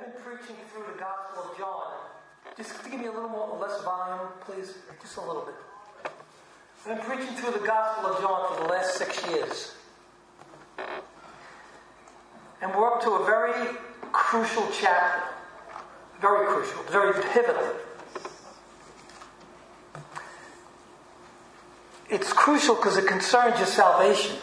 I've been preaching through the Gospel of John. Just give me a little more, less volume, please. Just a little bit. I've been preaching through the Gospel of John for the last six years. And we're up to a very crucial chapter. Very crucial, very pivotal. It's crucial because it concerns your salvation.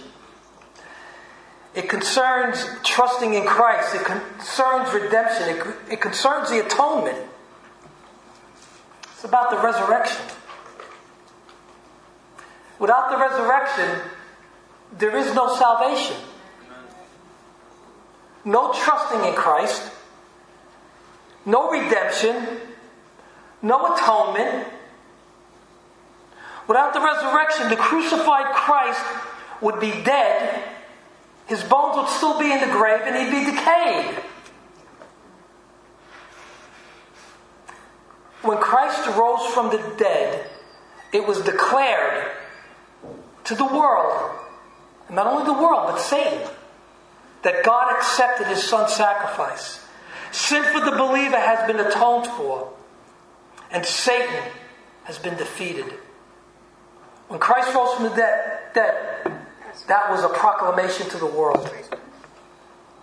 It concerns trusting in Christ. It concerns redemption. It, it concerns the atonement. It's about the resurrection. Without the resurrection, there is no salvation. No trusting in Christ. No redemption. No atonement. Without the resurrection, the crucified Christ would be dead his bones would still be in the grave and he'd be decayed. When Christ rose from the dead, it was declared to the world, not only the world, but Satan, that God accepted his son's sacrifice. Sin for the believer has been atoned for, and Satan has been defeated. When Christ rose from the dead, dead that was a proclamation to the world.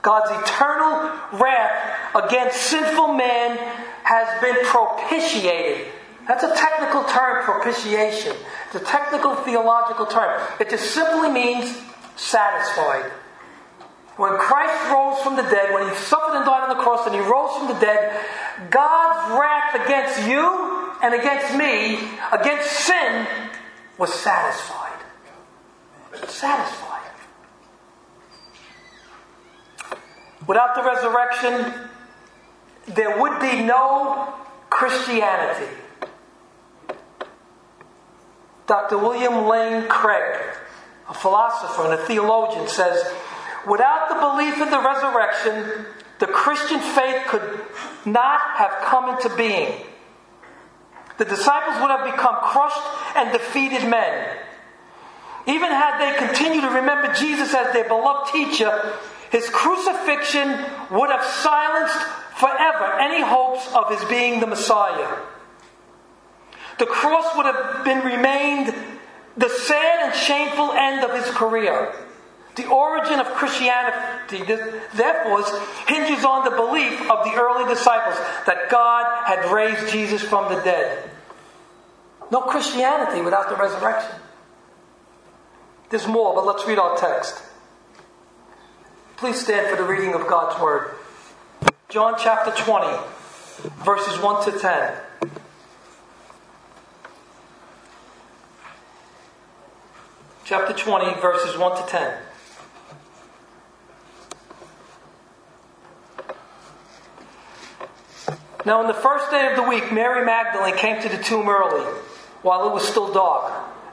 God's eternal wrath against sinful man has been propitiated. That's a technical term, propitiation. It's a technical theological term. It just simply means satisfied. When Christ rose from the dead, when he suffered and died on the cross and he rose from the dead, God's wrath against you and against me, against sin, was satisfied satisfied. Without the resurrection, there would be no Christianity. Dr. William Lane Craig, a philosopher and a theologian, says without the belief in the resurrection, the Christian faith could not have come into being. The disciples would have become crushed and defeated men. Even had they continued to remember Jesus as their beloved teacher, his crucifixion would have silenced forever any hopes of his being the Messiah. The cross would have been remained the sad and shameful end of his career. The origin of Christianity, therefore, hinges on the belief of the early disciples that God had raised Jesus from the dead. No Christianity without the resurrection. There's more, but let's read our text. Please stand for the reading of God's Word. John chapter 20, verses 1 to 10. Chapter 20, verses 1 to 10. Now, on the first day of the week, Mary Magdalene came to the tomb early, while it was still dark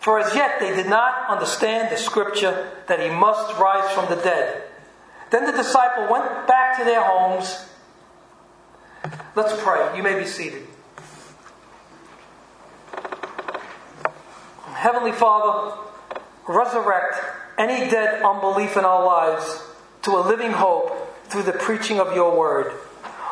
For as yet they did not understand the scripture that he must rise from the dead. Then the disciple went back to their homes. Let's pray. You may be seated. Heavenly Father, resurrect any dead unbelief in our lives to a living hope through the preaching of your word.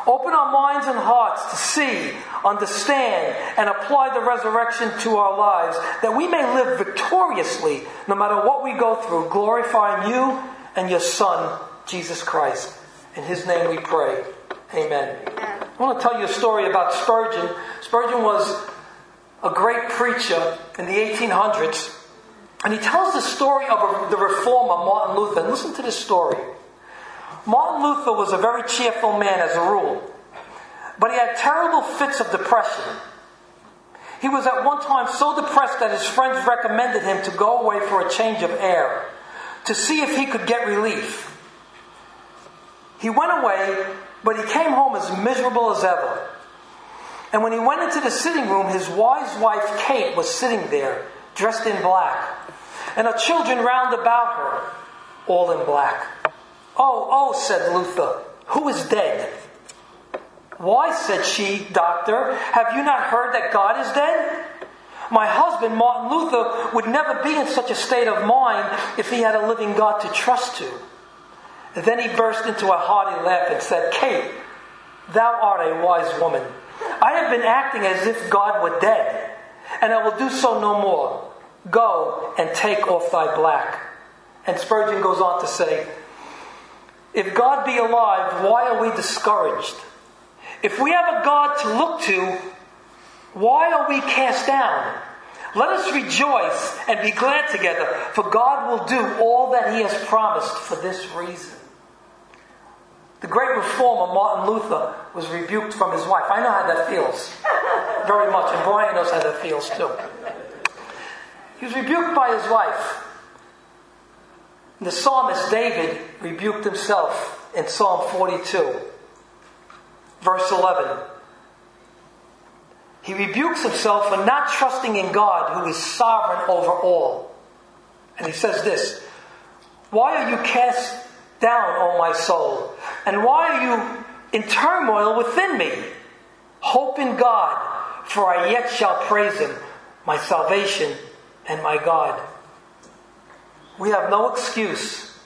Open our minds and hearts to see, understand, and apply the resurrection to our lives that we may live victoriously no matter what we go through, glorifying you and your Son, Jesus Christ. In his name we pray. Amen. I want to tell you a story about Spurgeon. Spurgeon was a great preacher in the 1800s. And he tells the story of the reformer, Martin Luther. And listen to this story. Martin Luther was a very cheerful man as a rule, but he had terrible fits of depression. He was at one time so depressed that his friends recommended him to go away for a change of air to see if he could get relief. He went away, but he came home as miserable as ever. And when he went into the sitting room, his wise wife Kate was sitting there, dressed in black, and her children round about her, all in black. Oh, oh, said Luther, who is dead? Why, said she, Doctor, have you not heard that God is dead? My husband, Martin Luther, would never be in such a state of mind if he had a living God to trust to. And then he burst into a hearty laugh and said, Kate, thou art a wise woman. I have been acting as if God were dead, and I will do so no more. Go and take off thy black. And Spurgeon goes on to say, if God be alive, why are we discouraged? If we have a God to look to, why are we cast down? Let us rejoice and be glad together, for God will do all that He has promised for this reason. The great reformer Martin Luther was rebuked from his wife. I know how that feels very much, and Brian knows how that feels too. He was rebuked by his wife. The psalmist David rebuked himself in Psalm 42, verse 11. He rebukes himself for not trusting in God who is sovereign over all. And he says this Why are you cast down, O my soul? And why are you in turmoil within me? Hope in God, for I yet shall praise him, my salvation and my God. We have no excuse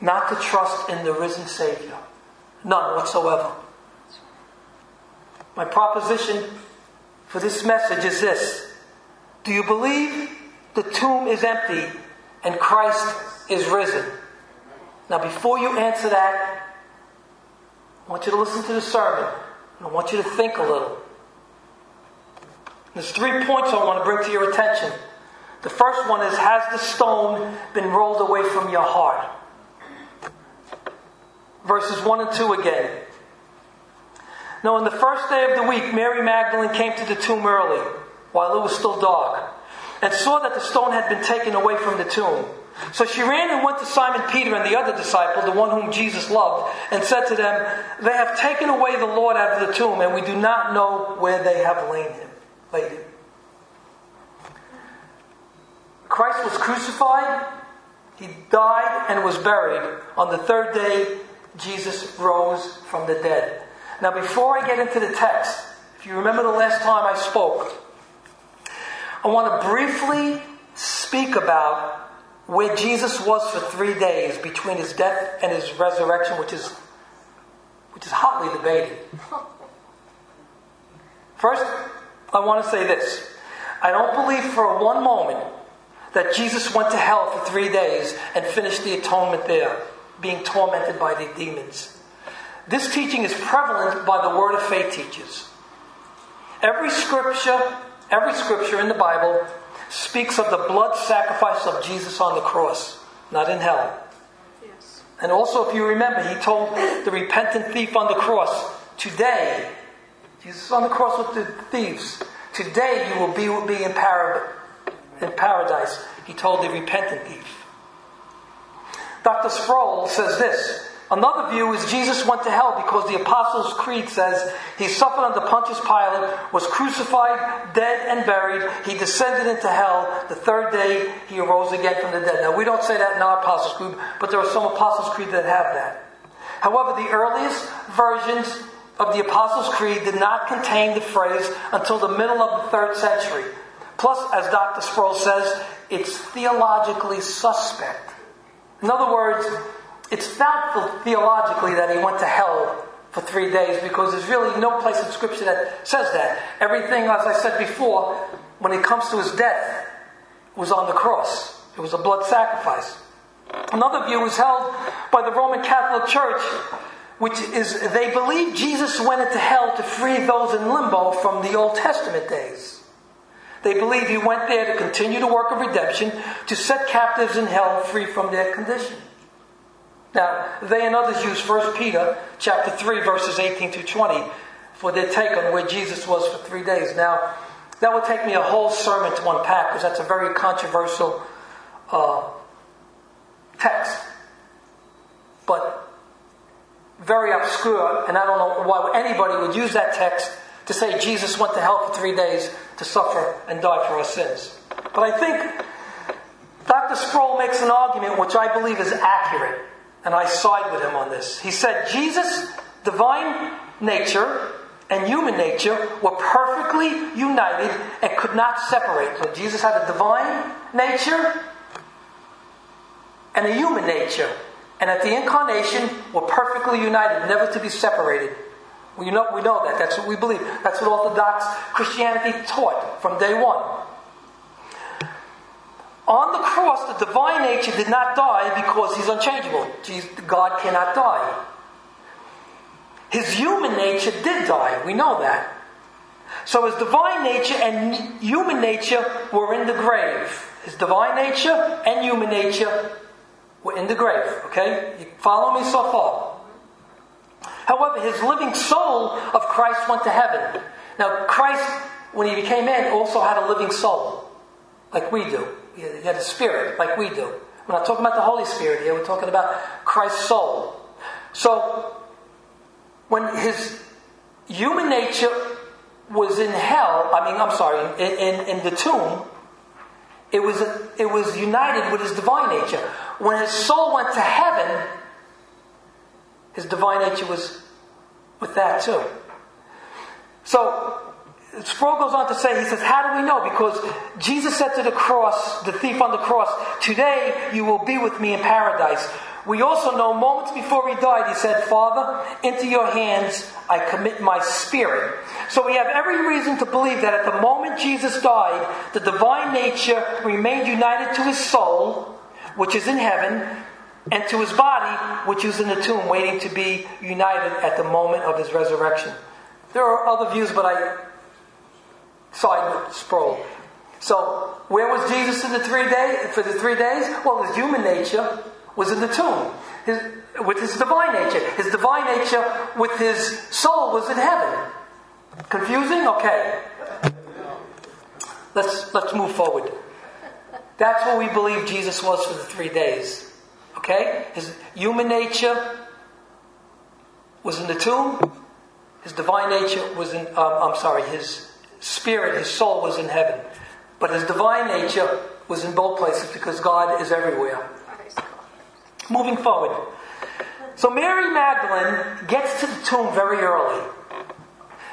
not to trust in the risen Savior. None whatsoever. My proposition for this message is this Do you believe the tomb is empty and Christ is risen? Now, before you answer that, I want you to listen to the sermon. I want you to think a little. There's three points I want to bring to your attention. The first one is Has the stone been rolled away from your heart? Verses 1 and 2 again. Now, on the first day of the week, Mary Magdalene came to the tomb early, while it was still dark, and saw that the stone had been taken away from the tomb. So she ran and went to Simon Peter and the other disciple, the one whom Jesus loved, and said to them, They have taken away the Lord out of the tomb, and we do not know where they have laid him. Laid him. Christ was crucified, he died and was buried. On the third day, Jesus rose from the dead. Now, before I get into the text, if you remember the last time I spoke, I want to briefly speak about where Jesus was for three days between his death and his resurrection, which is, which is hotly debated. First, I want to say this. I don't believe for one moment that Jesus went to hell for three days and finished the atonement there, being tormented by the demons. This teaching is prevalent by the Word of Faith teachers. Every scripture, every scripture in the Bible speaks of the blood sacrifice of Jesus on the cross, not in hell. Yes. And also, if you remember, he told the repentant thief on the cross, Today, Jesus on the cross with the thieves, today you will be, will be in paradise in paradise, he told the repentant thief. Dr. Sproul says this Another view is Jesus went to hell because the Apostles' Creed says he suffered under Pontius Pilate, was crucified, dead, and buried. He descended into hell. The third day, he arose again from the dead. Now, we don't say that in our Apostles' Creed, but there are some Apostles' Creed that have that. However, the earliest versions of the Apostles' Creed did not contain the phrase until the middle of the third century. Plus, as Dr. Sproul says, it's theologically suspect. In other words, it's doubtful theologically that he went to hell for three days because there's really no place in Scripture that says that. Everything, as I said before, when it comes to his death, was on the cross. It was a blood sacrifice. Another view is held by the Roman Catholic Church, which is they believe Jesus went into hell to free those in limbo from the Old Testament days. They believe he went there to continue the work of redemption, to set captives in hell free from their condition. Now, they and others use 1 Peter chapter 3, verses 18 to 20 for their take on where Jesus was for three days. Now, that would take me a whole sermon to unpack because that's a very controversial uh, text. But very obscure, and I don't know why anybody would use that text to say Jesus went to hell for three days to suffer and die for our sins. But I think Dr. Sproul makes an argument which I believe is accurate, and I side with him on this. He said Jesus' divine nature and human nature were perfectly united and could not separate. So Jesus had a divine nature and a human nature. And at the incarnation were perfectly united, never to be separated. We know, we know that. That's what we believe. That's what Orthodox Christianity taught from day one. On the cross, the divine nature did not die because he's unchangeable. Jesus, God cannot die. His human nature did die. We know that. So his divine nature and human nature were in the grave. His divine nature and human nature were in the grave. Okay? You follow me so far? However, his living soul of Christ went to heaven. Now, Christ, when he became man, also had a living soul, like we do. He had a spirit, like we do. We're not talking about the Holy Spirit here, we're talking about Christ's soul. So, when his human nature was in hell, I mean, I'm sorry, in, in, in the tomb, it was, it was united with his divine nature. When his soul went to heaven, his divine nature was with that too. So, Sproul goes on to say, he says, How do we know? Because Jesus said to the cross, the thief on the cross, Today you will be with me in paradise. We also know moments before he died, he said, Father, into your hands I commit my spirit. So we have every reason to believe that at the moment Jesus died, the divine nature remained united to his soul, which is in heaven, and to his body, which is in the tomb, waiting to be united at the moment of his resurrection. There are other views, but I side with Sproul. So, where was Jesus in the three days? For the three days? Well, his human nature was in the tomb his, with his divine nature. His divine nature with his soul was in heaven. Confusing? Okay. Let's, let's move forward. That's what we believe Jesus was for the three days. Okay? His human nature was in the tomb. His divine nature was in, um, I'm sorry, his spirit, his soul was in heaven. But his divine nature was in both places because God is everywhere. Moving forward. So Mary Magdalene gets to the tomb very early.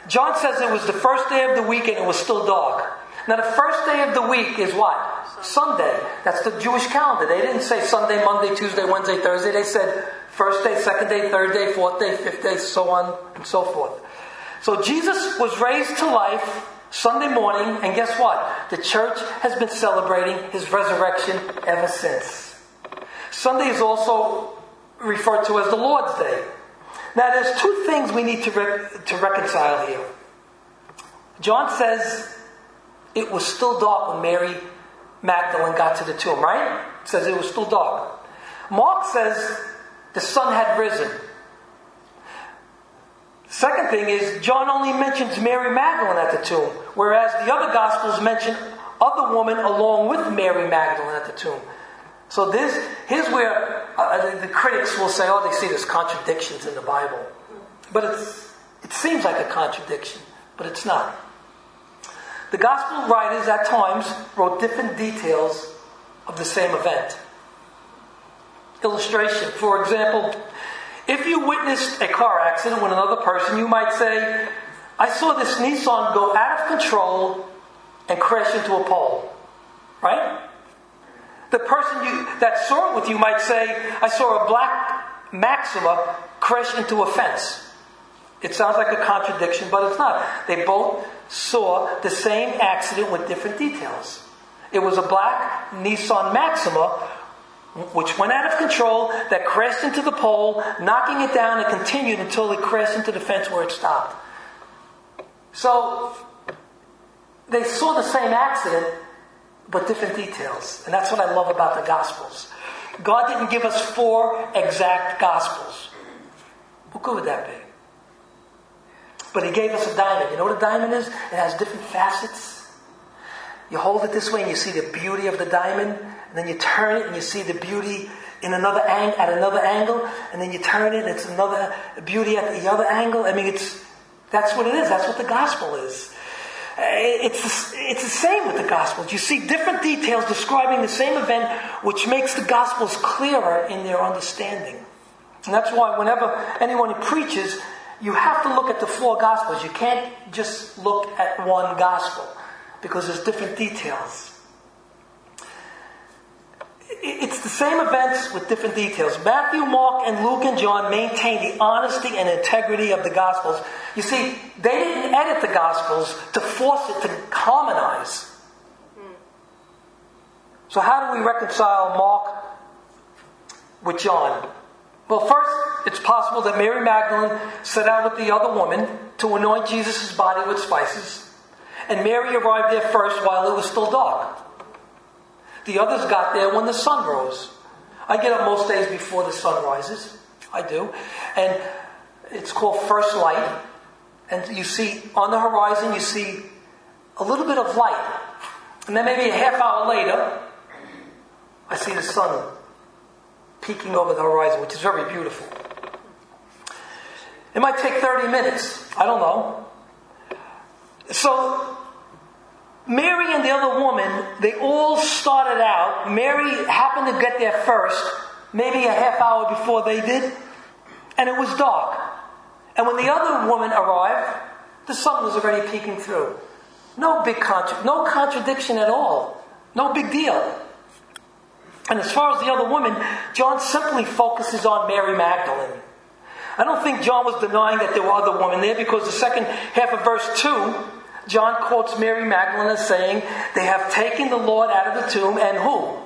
John says it was the first day of the week and it was still dark. Now, the first day of the week is what? Sunday. That's the Jewish calendar. They didn't say Sunday, Monday, Tuesday, Wednesday, Thursday. They said first day, second day, third day, fourth day, fifth day, so on and so forth. So Jesus was raised to life Sunday morning, and guess what? The church has been celebrating his resurrection ever since. Sunday is also referred to as the Lord's Day. Now, there's two things we need to, re- to reconcile here. John says it was still dark when Mary Magdalene got to the tomb, right? It says it was still dark. Mark says the sun had risen. Second thing is, John only mentions Mary Magdalene at the tomb, whereas the other Gospels mention other women along with Mary Magdalene at the tomb. So this, here's where uh, the critics will say, oh, they see there's contradictions in the Bible. But it's, it seems like a contradiction, but it's not. The gospel writers at times wrote different details of the same event. Illustration, for example, if you witnessed a car accident with another person, you might say, I saw this Nissan go out of control and crash into a pole. Right? The person you, that saw it with you might say, I saw a black Maxima crash into a fence. It sounds like a contradiction, but it's not. They both saw the same accident with different details. It was a black Nissan Maxima which went out of control, that crashed into the pole, knocking it down and continued until it crashed into the fence where it stopped. So, they saw the same accident, but different details. And that's what I love about the Gospels. God didn't give us four exact Gospels. What good would that be? But He gave us a diamond. You know what a diamond is? It has different facets. You hold it this way and you see the beauty of the diamond, and then you turn it and you see the beauty in another ang- at another angle, and then you turn it, and it's another beauty at the other angle. I mean, it's that's what it is. That's what the gospel is. Eh, it's, it's the same with the Gospels. You see different details describing the same event, which makes the Gospels clearer in their understanding. And that's why whenever anyone preaches, you have to look at the four Gospels. You can't just look at one Gospel because there's different details. It's the same events with different details. Matthew, Mark, and Luke and John maintain the honesty and integrity of the Gospels. You see, they didn't edit the Gospels to force it to harmonize. So, how do we reconcile Mark with John? Well, first, it's possible that Mary Magdalene set out with the other woman to anoint Jesus' body with spices, and Mary arrived there first while it was still dark. The others got there when the sun rose. I get up most days before the sun rises. I do. And it's called first light. And you see on the horizon, you see a little bit of light. And then maybe a half hour later, I see the sun peeking over the horizon, which is very beautiful. It might take 30 minutes. I don't know. So Mary and the other woman, they all started out. Mary happened to get there first, maybe a half hour before they did, and it was dark. And when the other woman arrived, the sun was already peeking through. No big contra- no contradiction at all. No big deal. And as far as the other woman, John simply focuses on Mary Magdalene. I don't think John was denying that there were other women there because the second half of verse 2 John quotes Mary Magdalene as saying, They have taken the Lord out of the tomb, and who?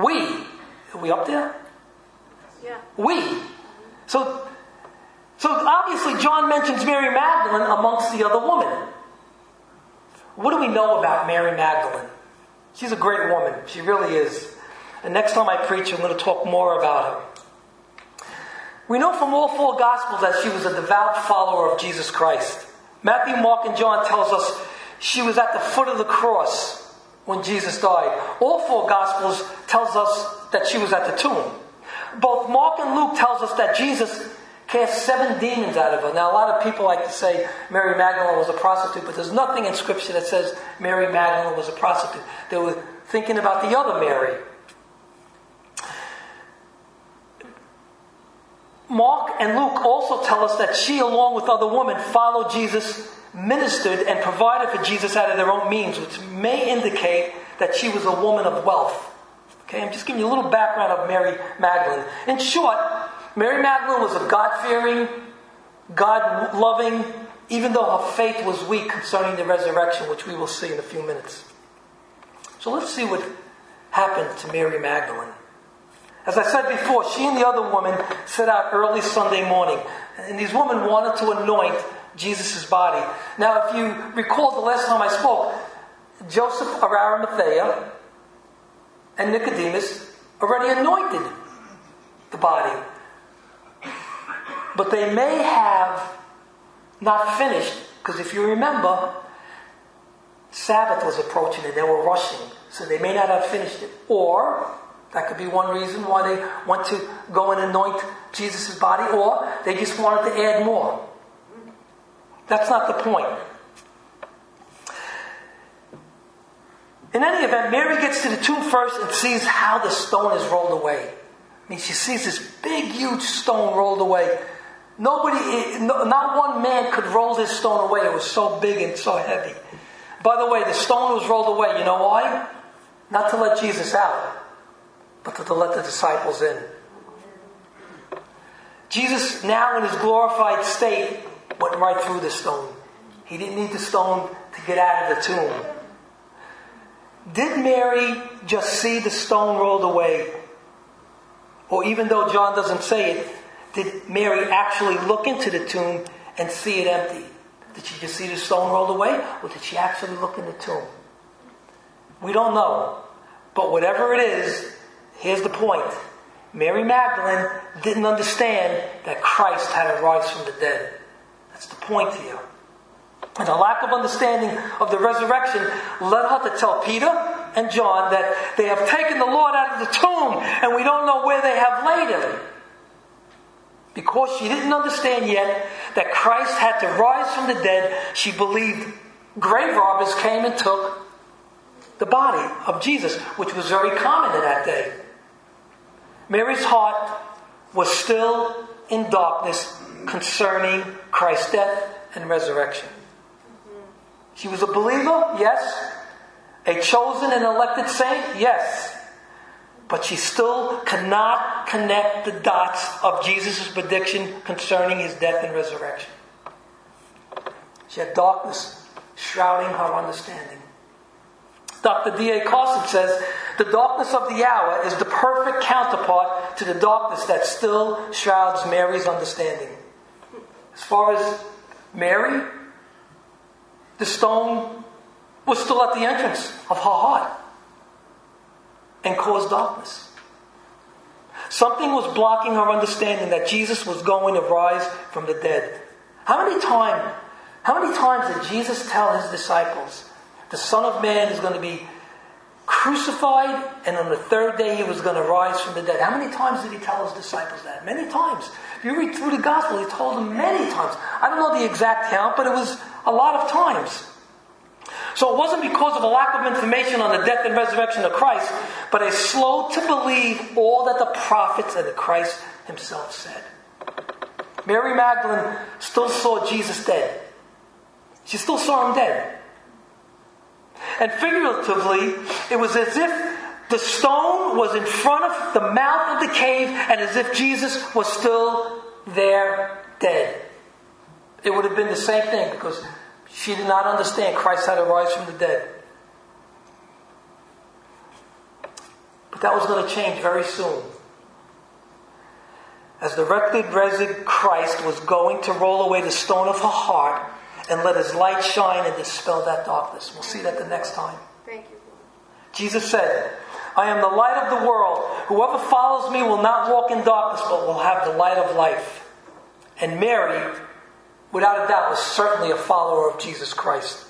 We. Are we up there? Yeah. We. So, so obviously, John mentions Mary Magdalene amongst the other women. What do we know about Mary Magdalene? She's a great woman. She really is. And next time I preach, I'm going to talk more about her. We know from all four Gospels that she was a devout follower of Jesus Christ. Matthew, Mark, and John tells us she was at the foot of the cross when Jesus died. All four Gospels tells us that she was at the tomb. Both Mark and Luke tells us that Jesus cast seven demons out of her. Now, a lot of people like to say Mary Magdalene was a prostitute, but there's nothing in Scripture that says Mary Magdalene was a prostitute. They were thinking about the other Mary. Mark and Luke also tell us that she, along with other women, followed Jesus, ministered, and provided for Jesus out of their own means, which may indicate that she was a woman of wealth. Okay, I'm just giving you a little background of Mary Magdalene. In short, Mary Magdalene was a God fearing, God loving, even though her faith was weak concerning the resurrection, which we will see in a few minutes. So let's see what happened to Mary Magdalene. As I said before, she and the other woman set out early Sunday morning. And these women wanted to anoint Jesus' body. Now, if you recall the last time I spoke, Joseph of Arimathea and Nicodemus already anointed the body. But they may have not finished, because if you remember, Sabbath was approaching and they were rushing, so they may not have finished it. Or that could be one reason why they want to go and anoint Jesus' body, or they just wanted to add more. That's not the point. In any event, Mary gets to the tomb first and sees how the stone is rolled away. I mean, she sees this big, huge stone rolled away. Nobody, not one man could roll this stone away. It was so big and so heavy. By the way, the stone was rolled away. You know why? Not to let Jesus out but to let the disciples in. Jesus, now in his glorified state, went right through the stone. He didn't need the stone to get out of the tomb. Did Mary just see the stone rolled away? Or even though John doesn't say it, did Mary actually look into the tomb and see it empty? Did she just see the stone rolled away? Or did she actually look in the tomb? We don't know. But whatever it is, here's the point. Mary Magdalene didn't understand that Christ had to rise from the dead. That's the point here. And the lack of understanding of the resurrection led her to tell Peter and John that they have taken the Lord out of the tomb and we don't know where they have laid him. Because she didn't understand yet that Christ had to rise from the dead, she believed grave robbers came and took the body of Jesus, which was very common in that day. Mary's heart was still in darkness concerning Christ's death and resurrection. She was a believer, yes. A chosen and elected saint, yes. But she still cannot connect the dots of Jesus' prediction concerning his death and resurrection. She had darkness shrouding her understanding. Dr. D.A. Carson says the darkness of the hour is the perfect counterpart to the darkness that still shrouds Mary's understanding. As far as Mary, the stone was still at the entrance of her heart and caused darkness. Something was blocking her understanding that Jesus was going to rise from the dead. How many times, how many times did Jesus tell his disciples, the Son of Man is going to be crucified and on the third day he was going to rise from the dead? How many times did he tell his disciples that? Many times. If you read through the gospel, he told them many times. I don't know the exact count, but it was a lot of times. So it wasn't because of a lack of information on the death and resurrection of Christ, but a slow to believe all that the prophets and the Christ himself said. Mary Magdalene still saw Jesus dead. She still saw him dead. And figuratively, it was as if the stone was in front of the mouth of the cave and as if Jesus was still there dead. It would have been the same thing because she did not understand Christ had to rise from the dead. But that was going to change very soon. As the resurrected Christ was going to roll away the stone of her heart and let his light shine and dispel that darkness. We'll see that the next time. Thank you. Jesus said, I am the light of the world. Whoever follows me will not walk in darkness, but will have the light of life. And Mary without a doubt, was certainly a follower of Jesus Christ.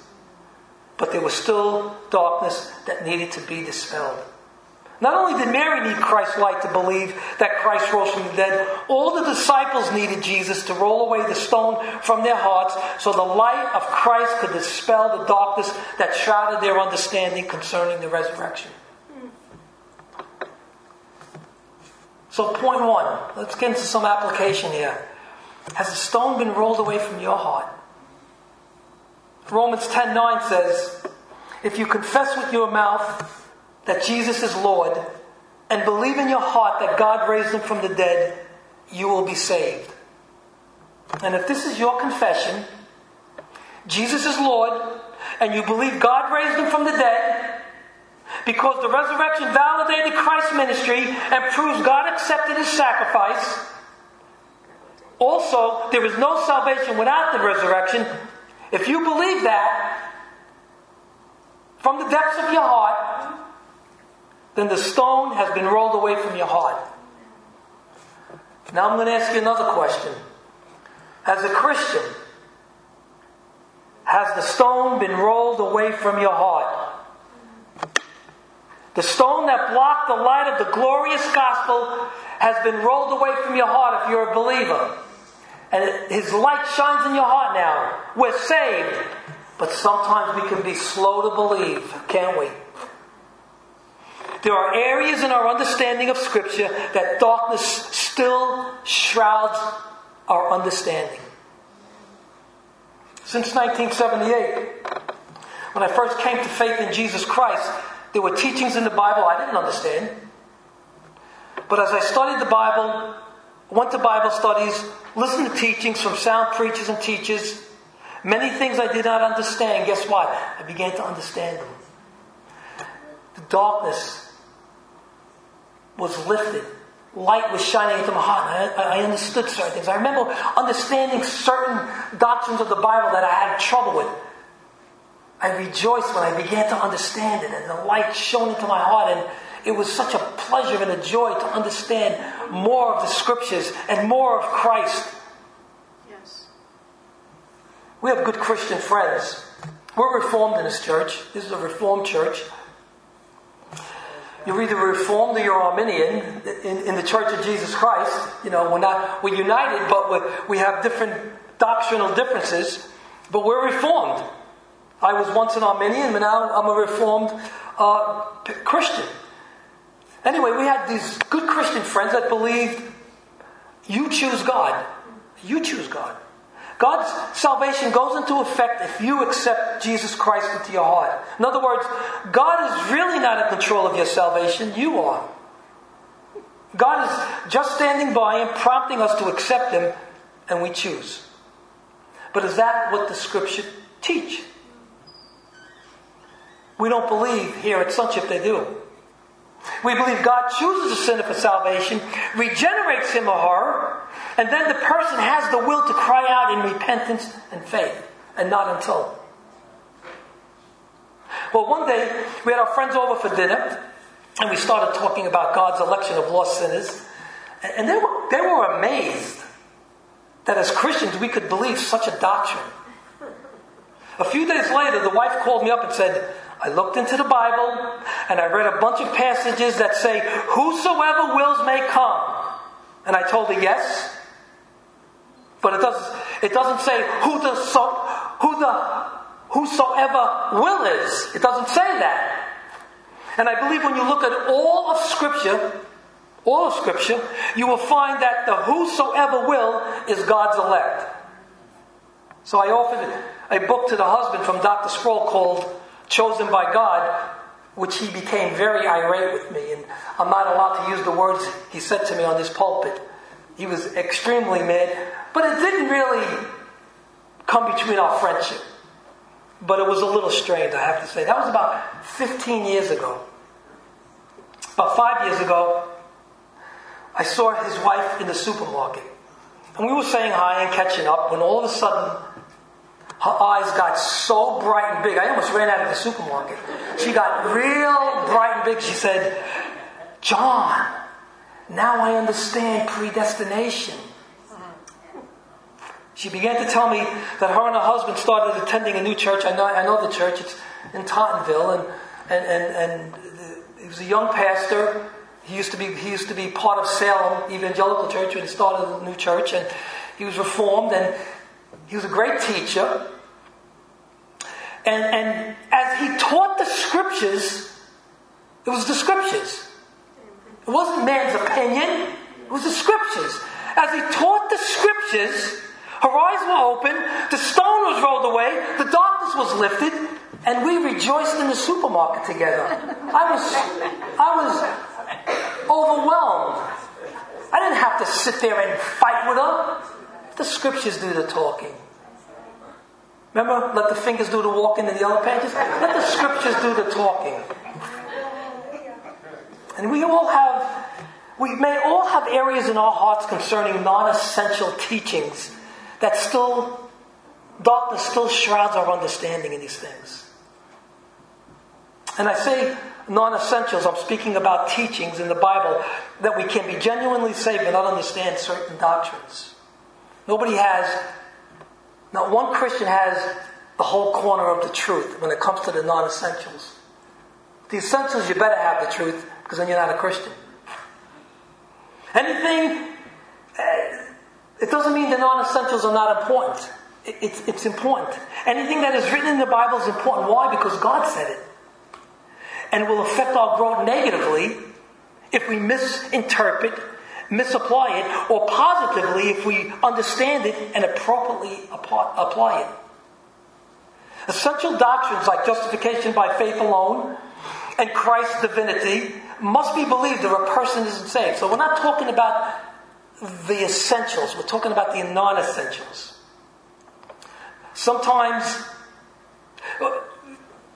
But there was still darkness that needed to be dispelled. Not only did Mary need Christ's light to believe that Christ rose from the dead, all the disciples needed Jesus to roll away the stone from their hearts so the light of Christ could dispel the darkness that shrouded their understanding concerning the resurrection. So, point one, let's get into some application here. Has the stone been rolled away from your heart? Romans 10 9 says, If you confess with your mouth that Jesus is Lord and believe in your heart that God raised him from the dead, you will be saved. And if this is your confession, Jesus is Lord, and you believe God raised him from the dead, because the resurrection validated Christ's ministry and proves God accepted his sacrifice, also, there is no salvation without the resurrection. If you believe that from the depths of your heart, then the stone has been rolled away from your heart. Now I'm going to ask you another question. As a Christian, has the stone been rolled away from your heart? The stone that blocked the light of the glorious gospel has been rolled away from your heart if you're a believer. And His light shines in your heart now. We're saved. But sometimes we can be slow to believe, can't we? There are areas in our understanding of Scripture that darkness still shrouds our understanding. Since 1978, when I first came to faith in Jesus Christ, there were teachings in the Bible I didn't understand. But as I studied the Bible, went to Bible studies, listened to teachings from sound preachers and teachers. Many things I did not understand. Guess what? I began to understand them. The darkness was lifted light was shining into my heart. And I, I understood certain things. I remember understanding certain doctrines of the Bible that I had trouble with. I rejoiced when I began to understand it, and the light shone into my heart, and it was such a pleasure and a joy to understand more of the scriptures and more of Christ. Yes. We have good Christian friends. We're reformed in this church. This is a reformed church. You're either reformed or you're Arminian in, in the Church of Jesus Christ. You know, we're not we're united, but we're, we have different doctrinal differences. But we're reformed. I was once an Arminian, but now I'm a reformed uh, Christian. Anyway, we had these good Christian friends that believed you choose God. You choose God. God's salvation goes into effect if you accept Jesus Christ into your heart. In other words, God is really not in control of your salvation, you are. God is just standing by and prompting us to accept Him, and we choose. But is that what the Scripture teach? We don't believe here at Sonship they do. We believe God chooses a sinner for salvation, regenerates him or her, and then the person has the will to cry out in repentance and faith, and not until. Well, one day we had our friends over for dinner, and we started talking about God's election of lost sinners, and they were, they were amazed that as Christians we could believe such a doctrine. A few days later, the wife called me up and said, I looked into the Bible and I read a bunch of passages that say, Whosoever wills may come. And I told her yes. But it doesn't, it doesn't say who the, so, who the whosoever will is. It doesn't say that. And I believe when you look at all of Scripture, all of Scripture, you will find that the whosoever will is God's elect. So I offered a book to the husband from Dr. Sproul called Chosen by God, which he became very irate with me. And I'm not allowed to use the words he said to me on this pulpit. He was extremely mad, but it didn't really come between our friendship. But it was a little strained, I have to say. That was about 15 years ago. About five years ago, I saw his wife in the supermarket. And we were saying hi and catching up when all of a sudden her eyes got so bright and big. I almost ran out of the supermarket. She got real bright and big. She said, John, now I understand predestination. She began to tell me that her and her husband started attending a new church. I know, I know the church. It's in Tottenville, and and and, and he was a young pastor. He used to be he used to be part of Salem Evangelical Church when he started a new church, and he was reformed, and he was a great teacher. And and as he taught the scriptures, it was the scriptures. It wasn't man's opinion. It was the scriptures. As he taught the scriptures, her eyes were open, the stone was rolled away, the darkness was lifted, and we rejoiced in the supermarket together. I was, I was overwhelmed. I didn't have to sit there and fight with her. The scriptures do the talking. Remember, let the fingers do the walking in the other pages? Let the scriptures do the talking. And we all have, we may all have areas in our hearts concerning non essential teachings that still, darkness still shrouds our understanding in these things. And I say non essentials, I'm speaking about teachings in the Bible that we can be genuinely saved and not understand certain doctrines. Nobody has, not one Christian has the whole corner of the truth when it comes to the non essentials. The essentials, you better have the truth because then you're not a Christian. Anything, eh, it doesn't mean the non essentials are not important. It's, it's important. Anything that is written in the Bible is important. Why? Because God said it. And it will affect our growth negatively if we misinterpret, misapply it, or positively if we understand it and appropriately apply it. Essential doctrines like justification by faith alone and Christ's divinity must be believed or a person isn't saved. So we're not talking about the essentials, we're talking about the non essentials. Sometimes,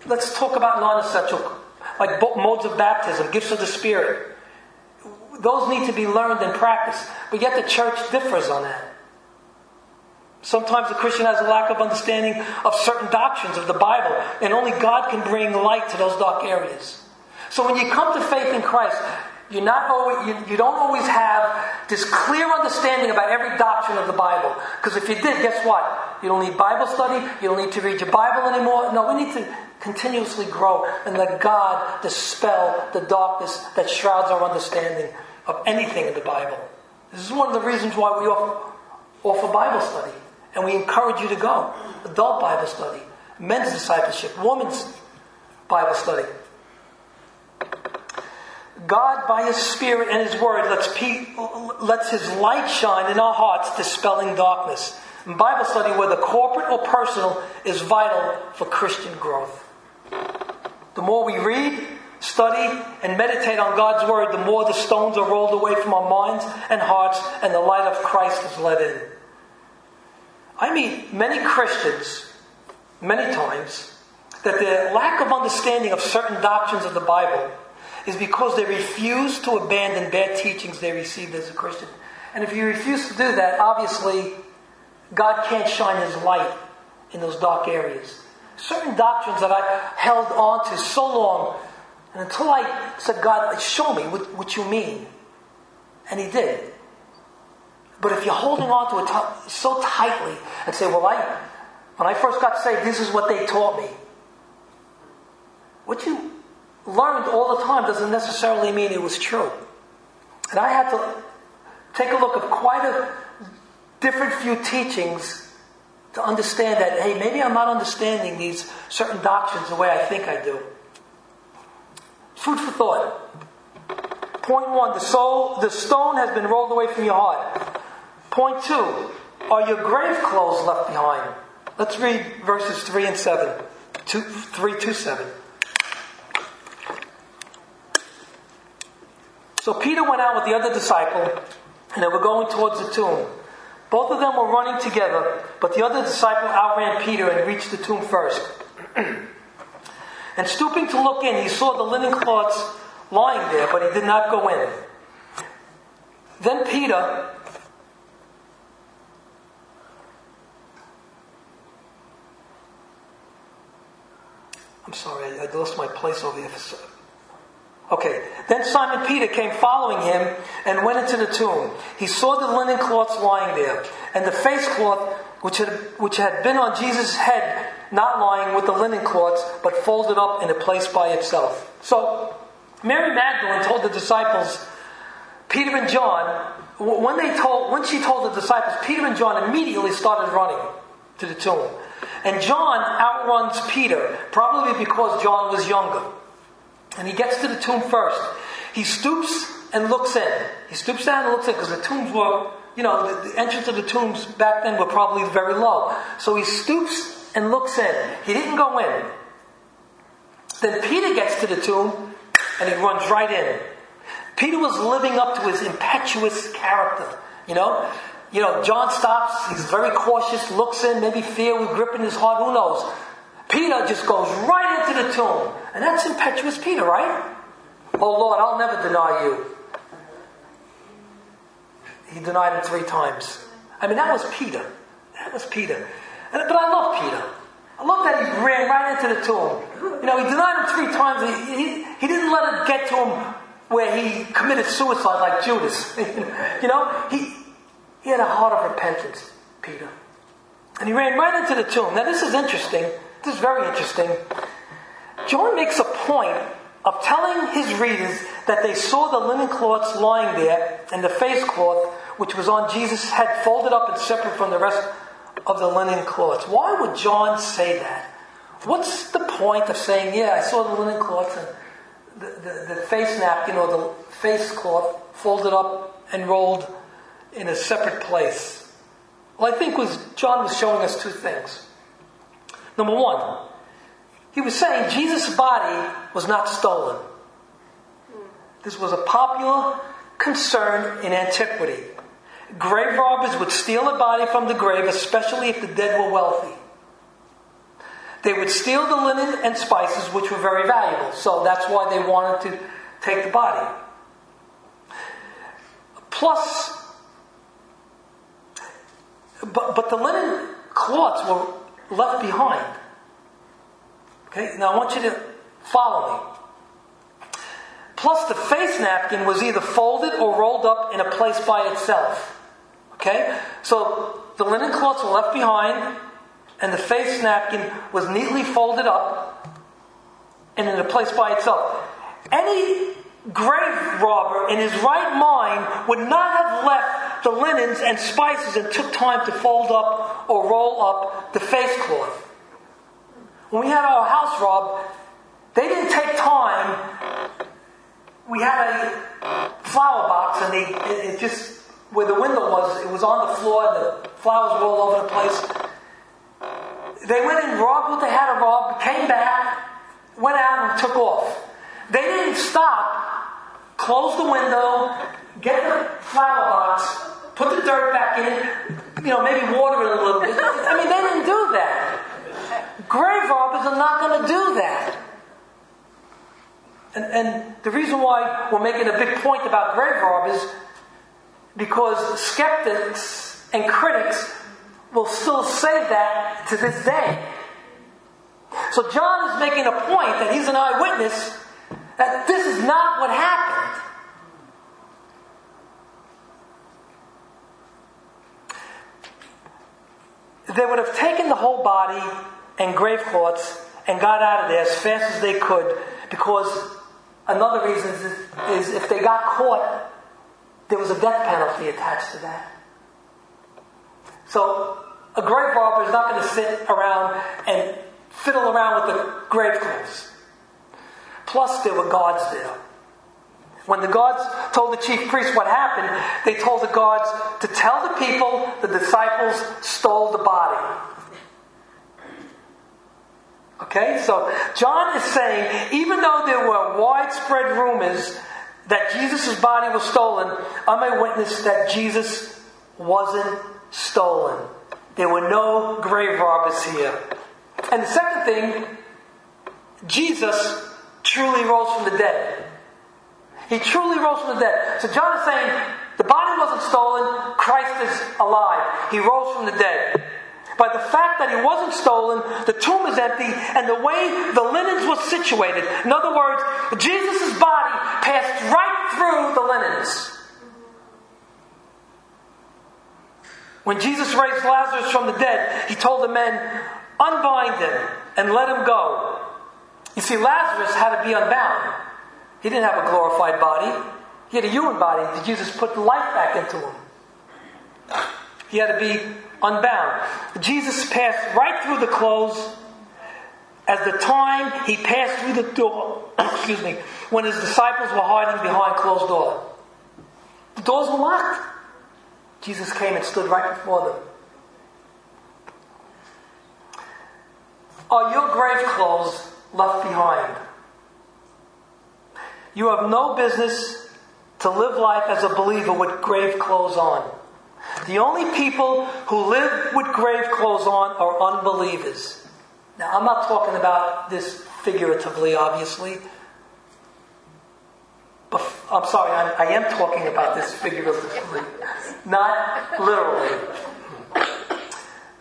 let's talk about non essential, like modes of baptism, gifts of the Spirit. Those need to be learned and practiced. But yet the church differs on that. Sometimes a Christian has a lack of understanding of certain doctrines of the Bible, and only God can bring light to those dark areas. So when you come to faith in Christ, you're not always, you, you don't always have this clear understanding about every doctrine of the Bible. Because if you did, guess what? You don't need Bible study. You don't need to read your Bible anymore. No, we need to continuously grow and let God dispel the darkness that shrouds our understanding of anything in the Bible. This is one of the reasons why we offer, offer Bible study. And we encourage you to go. Adult Bible study, men's discipleship, women's Bible study. God, by His Spirit and His Word, lets, pe- lets His light shine in our hearts, dispelling darkness. Bible study, whether corporate or personal, is vital for Christian growth. The more we read, study, and meditate on God's Word, the more the stones are rolled away from our minds and hearts, and the light of Christ is let in. I meet many Christians, many times, that their lack of understanding of certain doctrines of the Bible is because they refuse to abandon bad teachings they received as a Christian. And if you refuse to do that, obviously, God can't shine His light in those dark areas. Certain doctrines that I held on to so long, and until I said, God, show me what, what you mean. And He did. But if you're holding on to it t- so tightly and say, well, I, when I first got saved, this is what they taught me. What you learned all the time doesn't necessarily mean it was true. And I had to take a look at quite a different few teachings to understand that, hey, maybe I'm not understanding these certain doctrines the way I think I do. Food for thought. Point one, the soul, the stone has been rolled away from your heart. Point two, are your grave clothes left behind? Let's read verses 3 and 7. Two, 3 to 7. So Peter went out with the other disciple, and they were going towards the tomb. Both of them were running together, but the other disciple outran Peter and reached the tomb first. and stooping to look in, he saw the linen cloths lying there, but he did not go in. Then Peter, I'm sorry, I lost my place over here. For Okay. Then Simon Peter came following him and went into the tomb. He saw the linen cloths lying there, and the face cloth which had, which had been on Jesus' head, not lying with the linen cloths, but folded up in a place by itself. So, Mary Magdalene told the disciples, Peter and John, when they told, when she told the disciples, Peter and John immediately started running to the tomb. And John outruns Peter, probably because John was younger. And he gets to the tomb first. He stoops and looks in. He stoops down and looks in because the tombs were, you know, the, the entrance of the tombs back then were probably very low. So he stoops and looks in. He didn't go in. Then Peter gets to the tomb and he runs right in. Peter was living up to his impetuous character. You know, you know, John stops. He's very cautious. Looks in. Maybe fear was gripping his heart. Who knows? Peter just goes right into the tomb. And that's impetuous Peter, right? Oh Lord, I'll never deny you. He denied him three times. I mean, that was Peter. That was Peter. And, but I love Peter. I love that he ran right into the tomb. You know, he denied him three times. He, he, he didn't let it get to him where he committed suicide like Judas. you know, he, he had a heart of repentance, Peter. And he ran right into the tomb. Now, this is interesting. This is very interesting. John makes a point of telling his readers that they saw the linen cloths lying there and the face cloth, which was on Jesus' head, folded up and separate from the rest of the linen cloths. Why would John say that? What's the point of saying, yeah, I saw the linen cloths and the, the, the face napkin or the face cloth folded up and rolled in a separate place? Well, I think was John was showing us two things. Number one, he was saying Jesus' body was not stolen. This was a popular concern in antiquity. Grave robbers would steal a body from the grave, especially if the dead were wealthy. They would steal the linen and spices, which were very valuable. So that's why they wanted to take the body. plus, but, but the linen cloths were left behind. Okay, now I want you to follow me. Plus, the face napkin was either folded or rolled up in a place by itself. Okay? So the linen cloths were left behind, and the face napkin was neatly folded up and in a place by itself. Any grave robber in his right mind would not have left the linens and spices and took time to fold up or roll up the face cloth. When we had our house robbed, they didn't take time. We had a flower box, and they it, it just where the window was, it was on the floor, and the flowers were all over the place. They went and robbed what they had to rob, came back, went out and took off. They didn't stop, close the window, get the flower box, put the dirt back in, you know, maybe water it a little bit. I mean, they didn't do that. Grave robbers are not going to do that. And, and the reason why we're making a big point about grave robbers because skeptics and critics will still say that to this day. So John is making a point that he's an eyewitness that this is not what happened. They would have taken the whole body and grave cloths and got out of there as fast as they could because another reason is, is if they got caught, there was a death penalty attached to that. So a grave robber is not going to sit around and fiddle around with the grave clothes. Plus, there were guards there. When the guards told the chief priest what happened, they told the guards to tell the people the disciples stole the body. Okay, so John is saying, even though there were widespread rumors that Jesus' body was stolen, I'm a witness that Jesus wasn't stolen. There were no grave robbers here. And the second thing, Jesus truly rose from the dead. He truly rose from the dead. So John is saying the body wasn't stolen, Christ is alive. He rose from the dead. By the fact that he wasn't stolen, the tomb is empty, and the way the linens was situated. In other words, Jesus' body passed right through the linens. When Jesus raised Lazarus from the dead, he told the men, Unbind him and let him go. You see, Lazarus had to be unbound. He didn't have a glorified body, he had a human body. Did Jesus put life back into him. He had to be unbound. Jesus passed right through the clothes as the time he passed through the door, excuse me, when his disciples were hiding behind closed doors. The doors were locked. Jesus came and stood right before them. Are your grave clothes left behind? You have no business to live life as a believer with grave clothes on. The only people who live with grave clothes on are unbelievers. Now, I'm not talking about this figuratively, obviously. But I'm sorry, I'm, I am talking about this figuratively, not literally.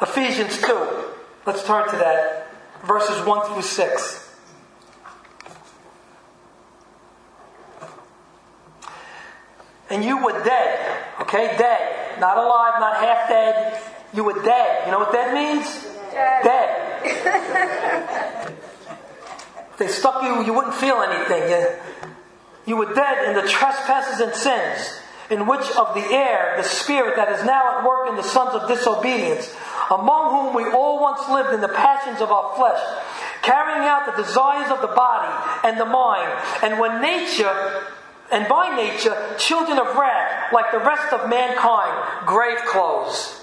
Ephesians 2. Let's turn to that. Verses 1 through 6. And you were dead. Okay, dead. Not alive, not half dead. You were dead. You know what that means? Dead. dead. they stuck you, you wouldn't feel anything. You, you were dead in the trespasses and sins, in which of the air, the spirit that is now at work in the sons of disobedience, among whom we all once lived in the passions of our flesh, carrying out the desires of the body and the mind, and when nature and by nature children of wrath, like the rest of mankind, grave clothes.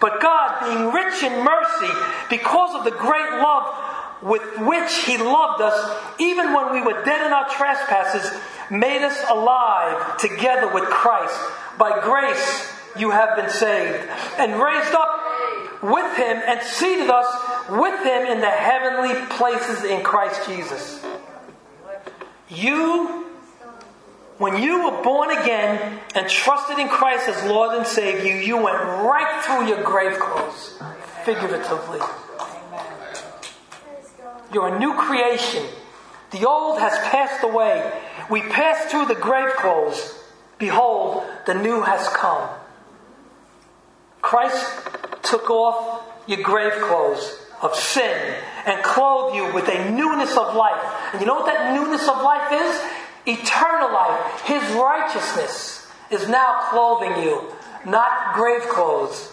But God, being rich in mercy, because of the great love with which He loved us, even when we were dead in our trespasses, made us alive together with Christ. By grace you have been saved, and raised up with Him, and seated us with Him in the heavenly places in Christ Jesus. You When you were born again and trusted in Christ as Lord and Savior, you went right through your grave clothes, figuratively. You're a new creation. The old has passed away. We pass through the grave clothes. Behold, the new has come. Christ took off your grave clothes of sin and clothed you with a newness of life. And you know what that newness of life is? Eternal life. His righteousness is now clothing you, not grave clothes.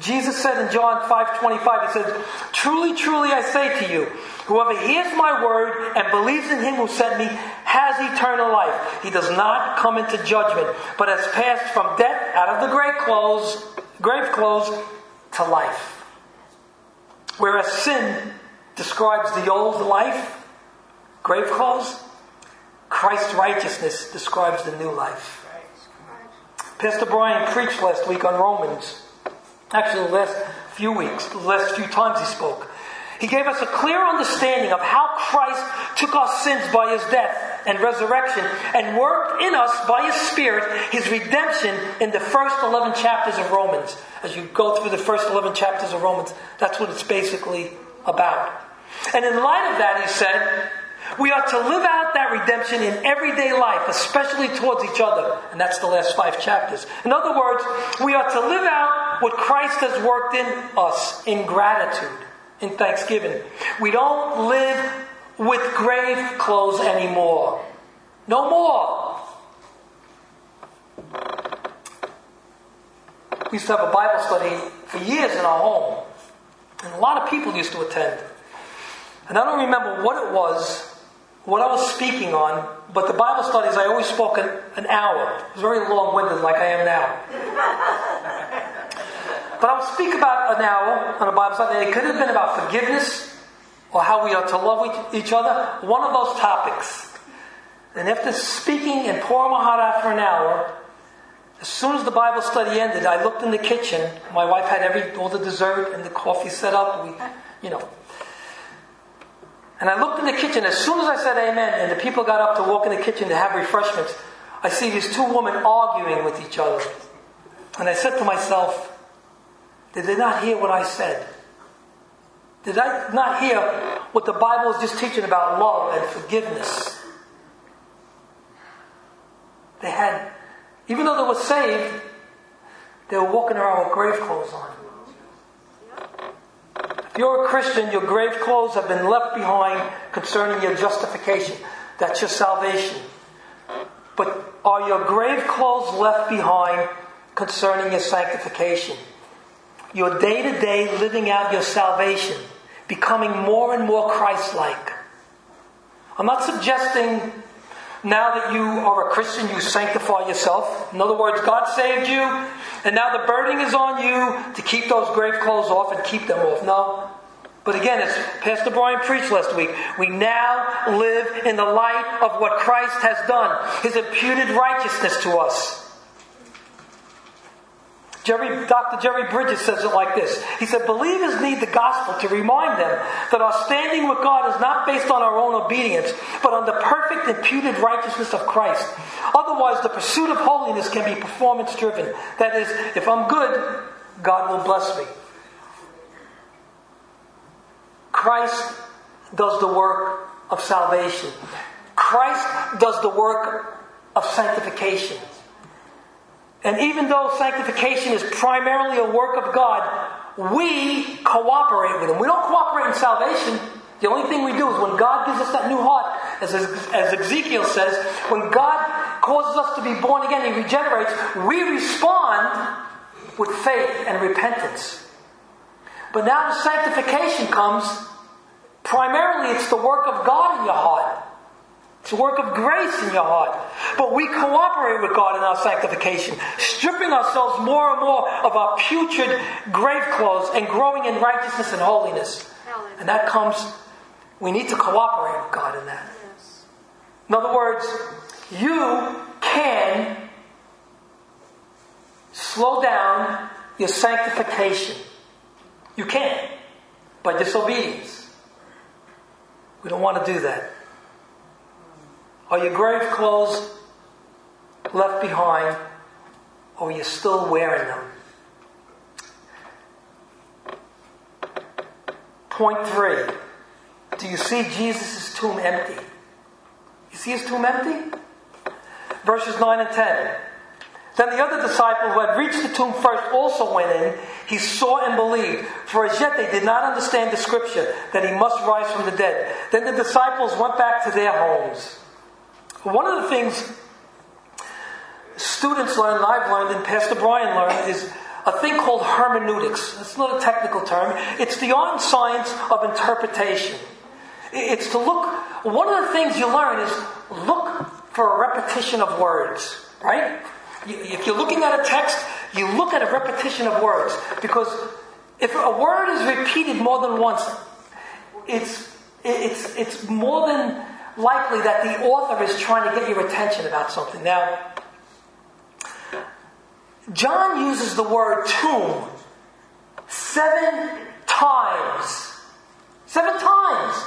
Jesus said in John 5:25, he says, "Truly, truly I say to you, whoever hears my word and believes in him who sent me has eternal life. He does not come into judgment, but has passed from death out of the grave clothes, grave clothes to life." Whereas sin describes the old life, grave clothes, Christ's righteousness describes the new life. Pastor Brian preached last week on Romans. Actually, the last few weeks, the last few times he spoke. He gave us a clear understanding of how Christ took our sins by his death and resurrection and worked in us by his Spirit his redemption in the first 11 chapters of Romans. As you go through the first 11 chapters of Romans, that's what it's basically about. And in light of that, he said, we are to live out that redemption in everyday life, especially towards each other. And that's the last five chapters. In other words, we are to live out what Christ has worked in us in gratitude, in thanksgiving. We don't live with grave clothes anymore. No more. We used to have a Bible study for years in our home. And a lot of people used to attend. And I don't remember what it was what I was speaking on, but the Bible studies, I always spoke an, an hour. It was very long winded, like I am now. but I would speak about an hour on a Bible study. It could have been about forgiveness or how we are to love each other, one of those topics. And after speaking and pouring my heart out for an hour, as soon as the Bible study ended, I looked in the kitchen. My wife had every all the dessert and the coffee set up. We, you know, and I looked in the kitchen. As soon as I said amen, and the people got up to walk in the kitchen to have refreshments, I see these two women arguing with each other. And I said to myself, Did they not hear what I said? Did I not hear what the Bible is just teaching about love and forgiveness? They had, even though they were saved, they were walking around with grave clothes on you're a Christian, your grave clothes have been left behind concerning your justification. That's your salvation. But are your grave clothes left behind concerning your sanctification? Your day to day living out your salvation, becoming more and more Christ like. I'm not suggesting now that you are a Christian, you sanctify yourself. In other words, God saved you, and now the burden is on you to keep those grave clothes off and keep them off. No. But again, as Pastor Brian preached last week, we now live in the light of what Christ has done, his imputed righteousness to us. Jerry, Dr. Jerry Bridges says it like this. He said, Believers need the gospel to remind them that our standing with God is not based on our own obedience, but on the perfect imputed righteousness of Christ. Otherwise, the pursuit of holiness can be performance driven. That is, if I'm good, God will bless me. Christ does the work of salvation. Christ does the work of sanctification. And even though sanctification is primarily a work of God, we cooperate with Him. We don't cooperate in salvation. The only thing we do is when God gives us that new heart, as, as Ezekiel says, when God causes us to be born again, He regenerates, we respond with faith and repentance. But now the sanctification comes, primarily it's the work of God in your heart. It's a work of grace in your heart. But we cooperate with God in our sanctification, stripping ourselves more and more of our putrid grave clothes and growing in righteousness and holiness. And that comes, we need to cooperate with God in that. In other words, you can slow down your sanctification. You can, by disobedience. We don't want to do that. Are your grave clothes left behind, or are you still wearing them? Point three. Do you see Jesus' tomb empty? You see his tomb empty? Verses 9 and 10. Then the other disciple who had reached the tomb first also went in. He saw and believed, for as yet they did not understand the scripture that he must rise from the dead. Then the disciples went back to their homes. One of the things students learn, I've learned, and Pastor Brian learned, is a thing called hermeneutics. It's not a technical term, it's the art and science of interpretation. It's to look, one of the things you learn is look for a repetition of words, right? If you're looking at a text, you look at a repetition of words. Because if a word is repeated more than once, it's, it's, it's more than likely that the author is trying to get your attention about something. Now, John uses the word tomb seven times. Seven times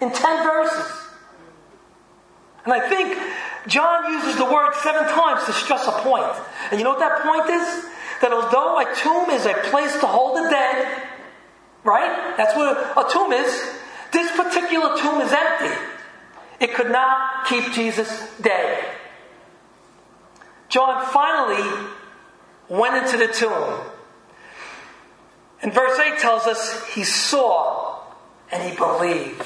in ten verses. And I think John uses the word seven times to stress a point. And you know what that point is? That although a tomb is a place to hold the dead, right? That's what a, tomb is. This particular tomb is empty. It could not keep Jesus dead. John finally went into the tomb. And verse 8 tells us he saw and he believed.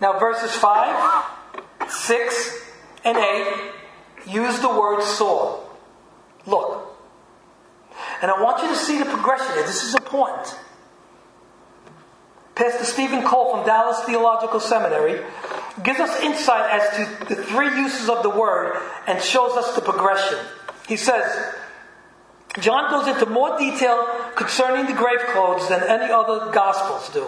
Now, verses 5, 6, and 8 use the word saw. Look. And I want you to see the progression here. This is important. Pastor Steven Cole from Dallas Theological Seminary gives us insight as to the three uses of the word and shows us the progression. He says, John goes into more detail concerning the grave clothes than any other Gospels do.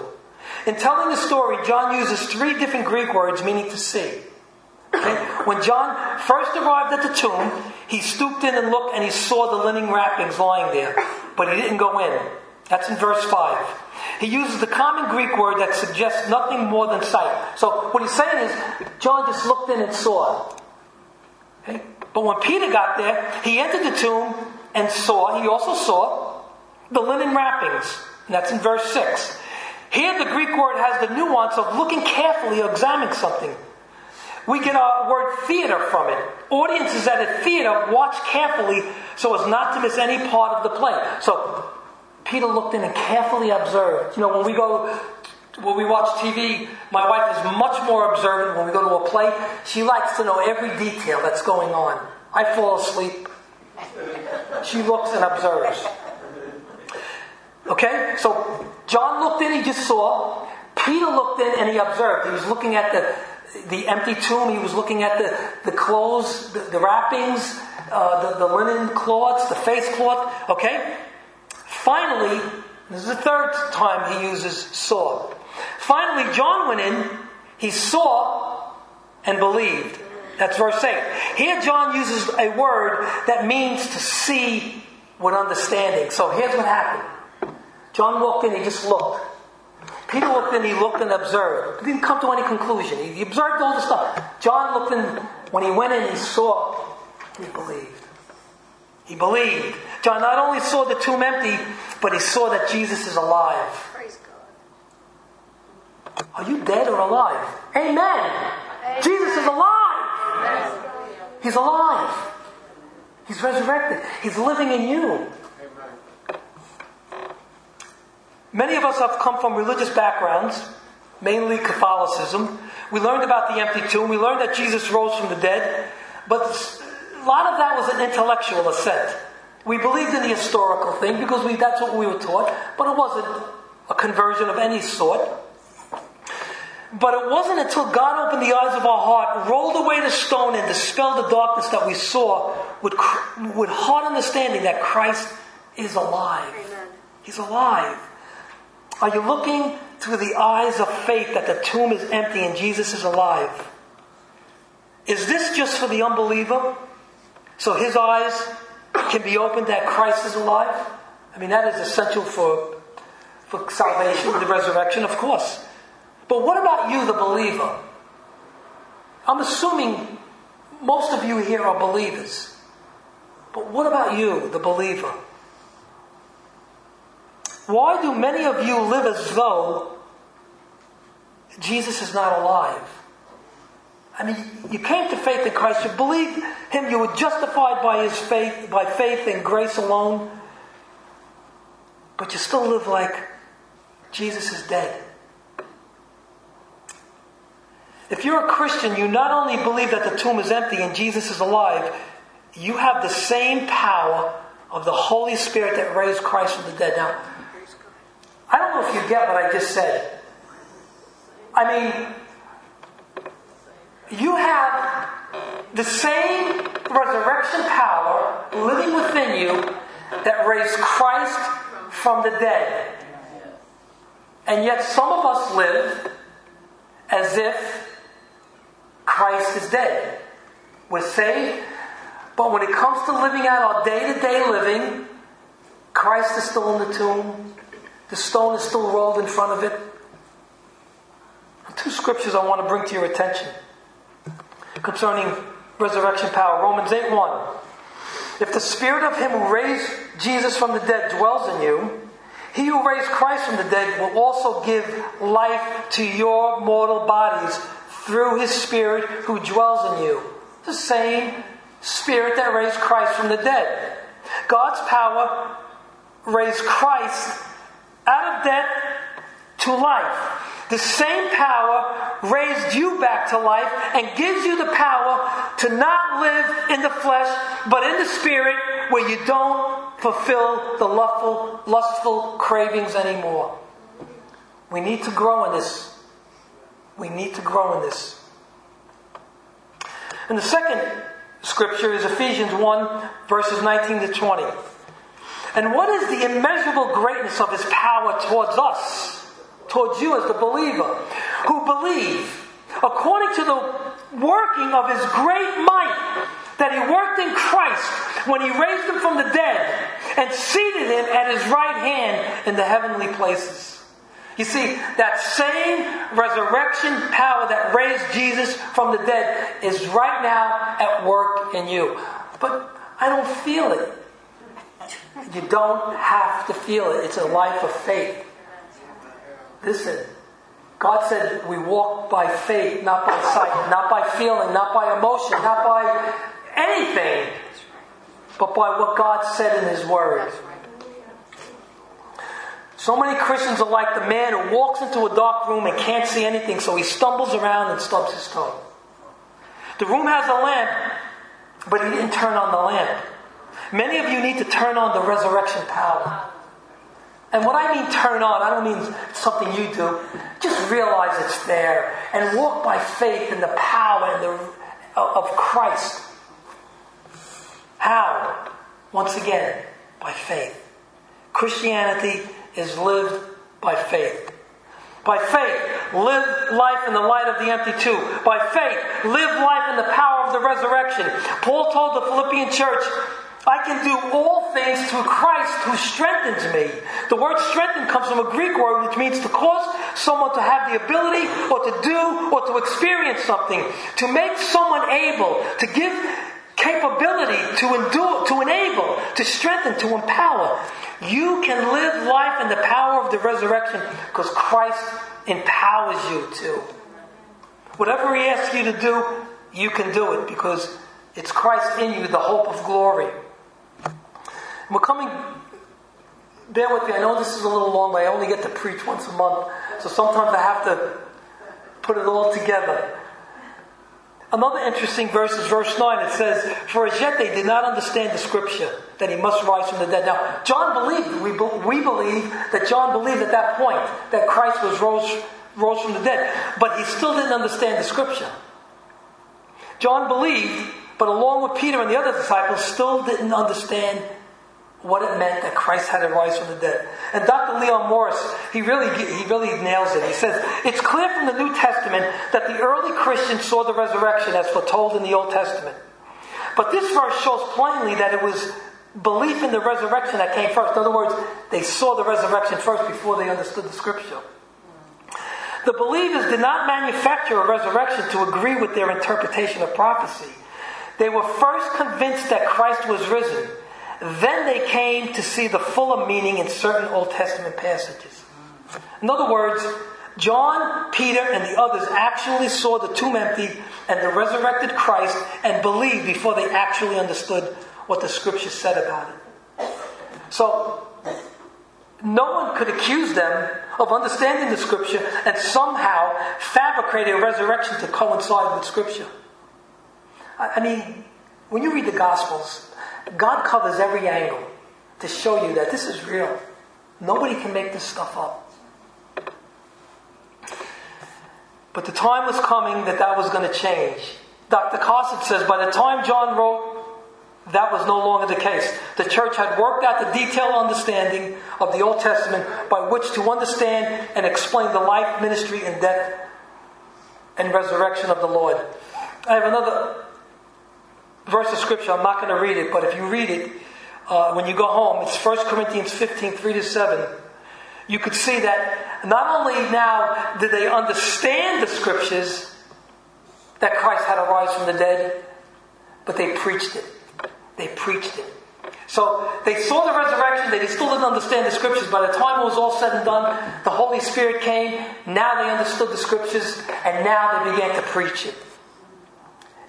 In telling the story, John uses three different Greek words meaning to see. Okay? When John first arrived at the tomb, he stooped in and looked and he saw the linen wrappings lying there, but he didn't go in. That's in verse 5. He uses the common Greek word that suggests nothing more than sight. So what he's saying is, John just looked in and saw. Okay? But when Peter got there, he entered the tomb and saw, he also saw the linen wrappings. And that's in verse 6. Here, the Greek word has the nuance of looking carefully or examining something. We get our word theater from it. Audiences at a theater watch carefully so as not to miss any part of the play. So, Peter looked in and carefully observed. You know, when we go, when we watch TV, my wife is much more observant. When we go to a play, she likes to know every detail that's going on. I fall asleep. She looks and observes. Okay? So John looked in, he just saw. Peter looked in and he observed. He was looking at the, the empty tomb, he was looking at the, the clothes, the, the wrappings, uh, the, the linen cloths, the face cloth. Okay? Finally, this is the third time he uses saw. Finally, John went in, he saw and believed. That's verse 8. Here, John uses a word that means to see with understanding. So here's what happened John walked in, he just looked. Peter looked in, he looked and observed. He didn't come to any conclusion. He observed all the stuff. John looked in, when he went in, he saw, he believed. He believed. John not only saw the tomb empty, but he saw that Jesus is alive. Praise God. Are you dead or alive? Amen. Amen. Jesus is alive. He's alive. He's resurrected. He's living in you. Many of us have come from religious backgrounds, mainly Catholicism. We learned about the empty tomb. We learned that Jesus rose from the dead. But lot of that was an intellectual assent. We believed in the historical thing because we, that's what we were taught, but it wasn't a conversion of any sort. But it wasn't until God opened the eyes of our heart, rolled away the stone, and dispelled the darkness that we saw with, with heart understanding that Christ is alive. Amen. He's alive. Are you looking through the eyes of faith that the tomb is empty and Jesus is alive? Is this just for the unbeliever? So his eyes can be opened that Christ is alive? I mean, that is essential for, for salvation, the resurrection, of course. But what about you, the believer? I'm assuming most of you here are believers. But what about you, the believer? Why do many of you live as though Jesus is not alive? I mean, you came to faith in Christ, you believed Him, you were justified by His faith, by faith and grace alone, but you still live like Jesus is dead. If you're a Christian, you not only believe that the tomb is empty and Jesus is alive, you have the same power of the Holy Spirit that raised Christ from the dead. Now, I don't know if you get what I just said. I mean, you have the same resurrection power living within you that raised Christ from the dead. And yet, some of us live as if Christ is dead. We're saved, but when it comes to living out our day to day living, Christ is still in the tomb. The stone is still rolled in front of it. Two scriptures I want to bring to your attention concerning resurrection power. Romans 8 1. If the spirit of him who raised Jesus from the dead dwells in you, he who raised Christ from the dead will also give life to your mortal bodies through his spirit who dwells in you. The same spirit that raised Christ from the dead. God's power raised Christ out of death to life. The same power raised you back to life and gives you the power to not live in the flesh, but in the spirit, where you don't fulfill the lustful, lustful cravings anymore. We need to grow in this. We need to grow in this. And the second scripture is Ephesians 1, verses 19 to 20. And what is the immeasurable greatness of his power towards us? Towards you as the believer who believe according to the working of his great might that he worked in Christ when he raised him from the dead and seated him at his right hand in the heavenly places. You see, that same resurrection power that raised Jesus from the dead is right now at work in you. But I don't feel it. You don't have to feel it. It's a life of faith. Listen, God said we walk by faith, not by sight, not by feeling, not by emotion, not by anything, but by what God said in His Word. So many Christians are like the man who walks into a dark room and can't see anything, so he stumbles around and stubs his toe. The room has a lamp, but he didn't turn on the lamp. Many of you need to turn on the resurrection power. And what I mean turn on, I don't mean something you do. Just realize it's there and walk by faith in the power and the, of Christ. How? Once again, by faith. Christianity is lived by faith. By faith, live life in the light of the empty tomb. By faith, live life in the power of the resurrection. Paul told the Philippian church, I can do all things through Christ who strengthens me. The word strengthen comes from a Greek word which means to cause someone to have the ability or to do or to experience something, to make someone able, to give capability, to endure, to enable, to strengthen, to empower. You can live life in the power of the resurrection because Christ empowers you to. Whatever He asks you to do, you can do it because it's Christ in you, the hope of glory. We're coming, bear with me, I know this is a little long, but I only get to preach once a month, so sometimes I have to put it all together. Another interesting verse is verse 9. It says, For as yet they did not understand the scripture that he must rise from the dead. Now, John believed, we, we believe that John believed at that point that Christ was rose, rose from the dead, but he still didn't understand the scripture. John believed, but along with Peter and the other disciples, still didn't understand what it meant that Christ had to rise from the dead. And Dr. Leon Morris, he really, he really nails it. He says, It's clear from the New Testament that the early Christians saw the resurrection as foretold in the Old Testament. But this verse shows plainly that it was belief in the resurrection that came first. In other words, they saw the resurrection first before they understood the scripture. The believers did not manufacture a resurrection to agree with their interpretation of prophecy. They were first convinced that Christ was risen. Then they came to see the fuller meaning in certain Old Testament passages. In other words, John, Peter, and the others actually saw the tomb empty and the resurrected Christ and believed before they actually understood what the scripture said about it. So, no one could accuse them of understanding the scripture and somehow fabricate a resurrection to coincide with scripture. I mean, when you read the gospels, God covers every angle to show you that this is real. Nobody can make this stuff up. But the time was coming that that was going to change. Dr. Carson says by the time John wrote, that was no longer the case. The church had worked out the detailed understanding of the Old Testament by which to understand and explain the life, ministry, and death and resurrection of the Lord. I have another verse of scripture. I'm not going to read it, but if you read it uh, when you go home, it's 1 Corinthians 15 3 to 7 you could see that not only now did they understand the scriptures that Christ had arisen from the dead, but they preached it. They preached it. So they saw the resurrection, they still didn't understand the scriptures. By the time it was all said and done, the Holy Spirit came, now they understood the scriptures, and now they began to preach it.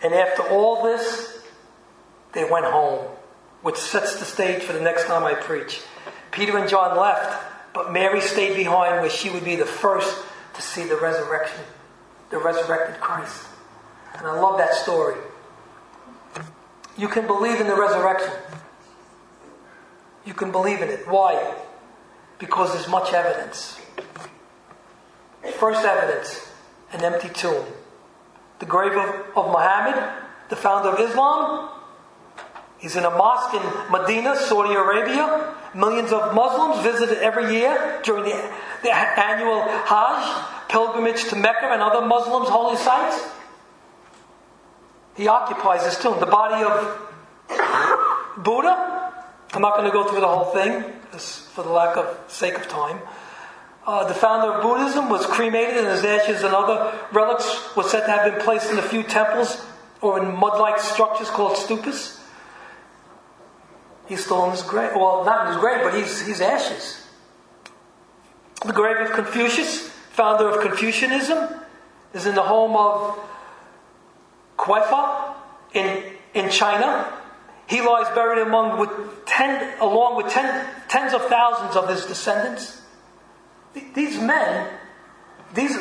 And after all this, they went home, which sets the stage for the next time I preach. Peter and John left, but Mary stayed behind where she would be the first to see the resurrection, the resurrected Christ. And I love that story. You can believe in the resurrection. You can believe in it. Why? Because there's much evidence. First evidence an empty tomb. The grave of, of Muhammad, the founder of Islam, He's in a mosque in Medina, Saudi Arabia. Millions of Muslims visit it every year during the, the annual Hajj, pilgrimage to Mecca and other Muslims' holy sites. He occupies this tomb. The body of Buddha, I'm not going to go through the whole thing for the lack of sake of time. Uh, the founder of Buddhism was cremated, and his ashes and other relics were said to have been placed in a few temples or in mud-like structures called stupas. He's still in his grave. Well, not in his grave, but he's, he's ashes. The grave of Confucius, founder of Confucianism, is in the home of Qufu in, in China. He lies buried among with ten, along with ten, tens of thousands of his descendants. These men, these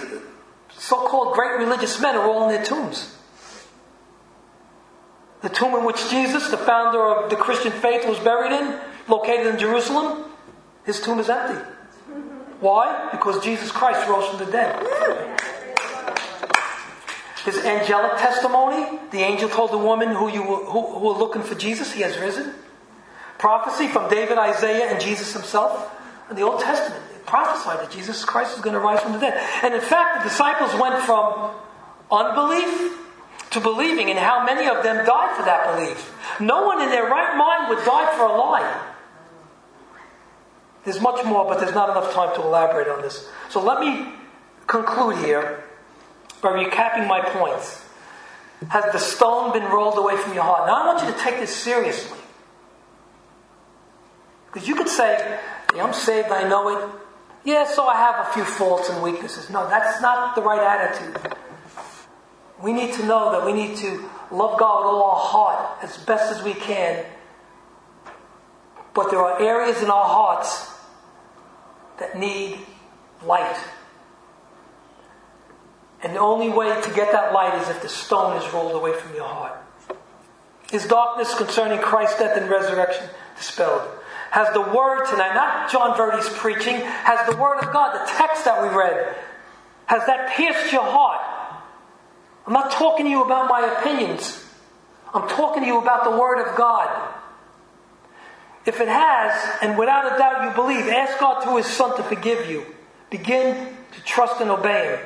so called great religious men, are all in their tombs. The tomb in which Jesus, the founder of the Christian faith, was buried in, located in Jerusalem, his tomb is empty. Why? Because Jesus Christ rose from the dead. His angelic testimony, the angel told the woman who, you were, who, who were looking for Jesus, he has risen. Prophecy from David, Isaiah, and Jesus himself. In the Old Testament, it prophesied that Jesus Christ was going to rise from the dead. And in fact, the disciples went from unbelief to believing, and how many of them died for that belief. No one in their right mind would die for a lie. There's much more, but there's not enough time to elaborate on this. So let me conclude here by recapping my points. Has the stone been rolled away from your heart? Now I want you to take this seriously. Because you could say, I'm saved, I know it. Yeah, so I have a few faults and weaknesses. No, that's not the right attitude. We need to know that we need to love God with all our heart as best as we can. But there are areas in our hearts that need light. And the only way to get that light is if the stone is rolled away from your heart. Is darkness concerning Christ's death and resurrection dispelled? Has the word tonight, not John Verdi's preaching, has the word of God, the text that we read, has that pierced your heart? I'm not talking to you about my opinions. I'm talking to you about the Word of God. If it has, and without a doubt you believe, ask God through His Son to forgive you. Begin to trust and obey Him.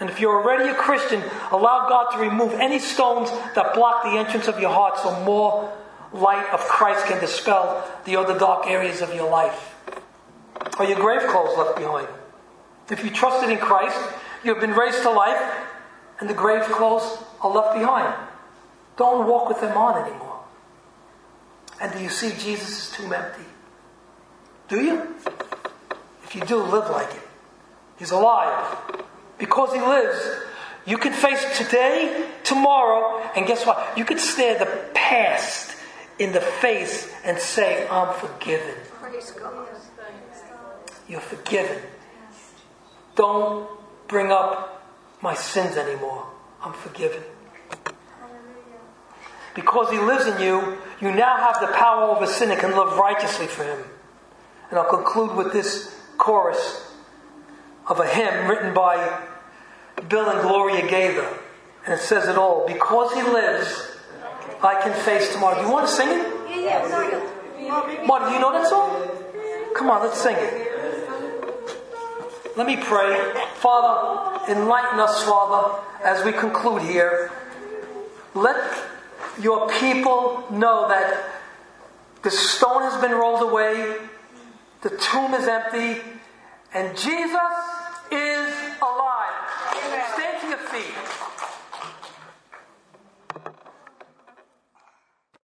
And if you're already a Christian, allow God to remove any stones that block the entrance of your heart so more light of Christ can dispel the other dark areas of your life. Are your grave clothes left behind? If you trusted in Christ, you've been raised to life, and the grave clothes are left behind. Don't walk with them on anymore. And do you see Jesus' tomb empty? Do you? If you do, live like it. He's alive. Because he lives, you can face today, tomorrow, and guess what? You could stare the past in the face and say, I'm forgiven. Praise God. You're forgiven. Don't bring up my sins anymore. I'm forgiven. Because he lives in you, you now have the power over sin and can live righteously for him. And I'll conclude with this chorus of a hymn written by Bill and Gloria Gaither. And it says it all. Because he lives, I can face tomorrow. Do you want to sing it? Yeah, yeah. Marty, you know that song? Come on, let's sing it. Let me pray. Father, enlighten us, Father, as we conclude here. Let your people know that the stone has been rolled away, the tomb is empty, and Jesus is alive. Stand to your feet.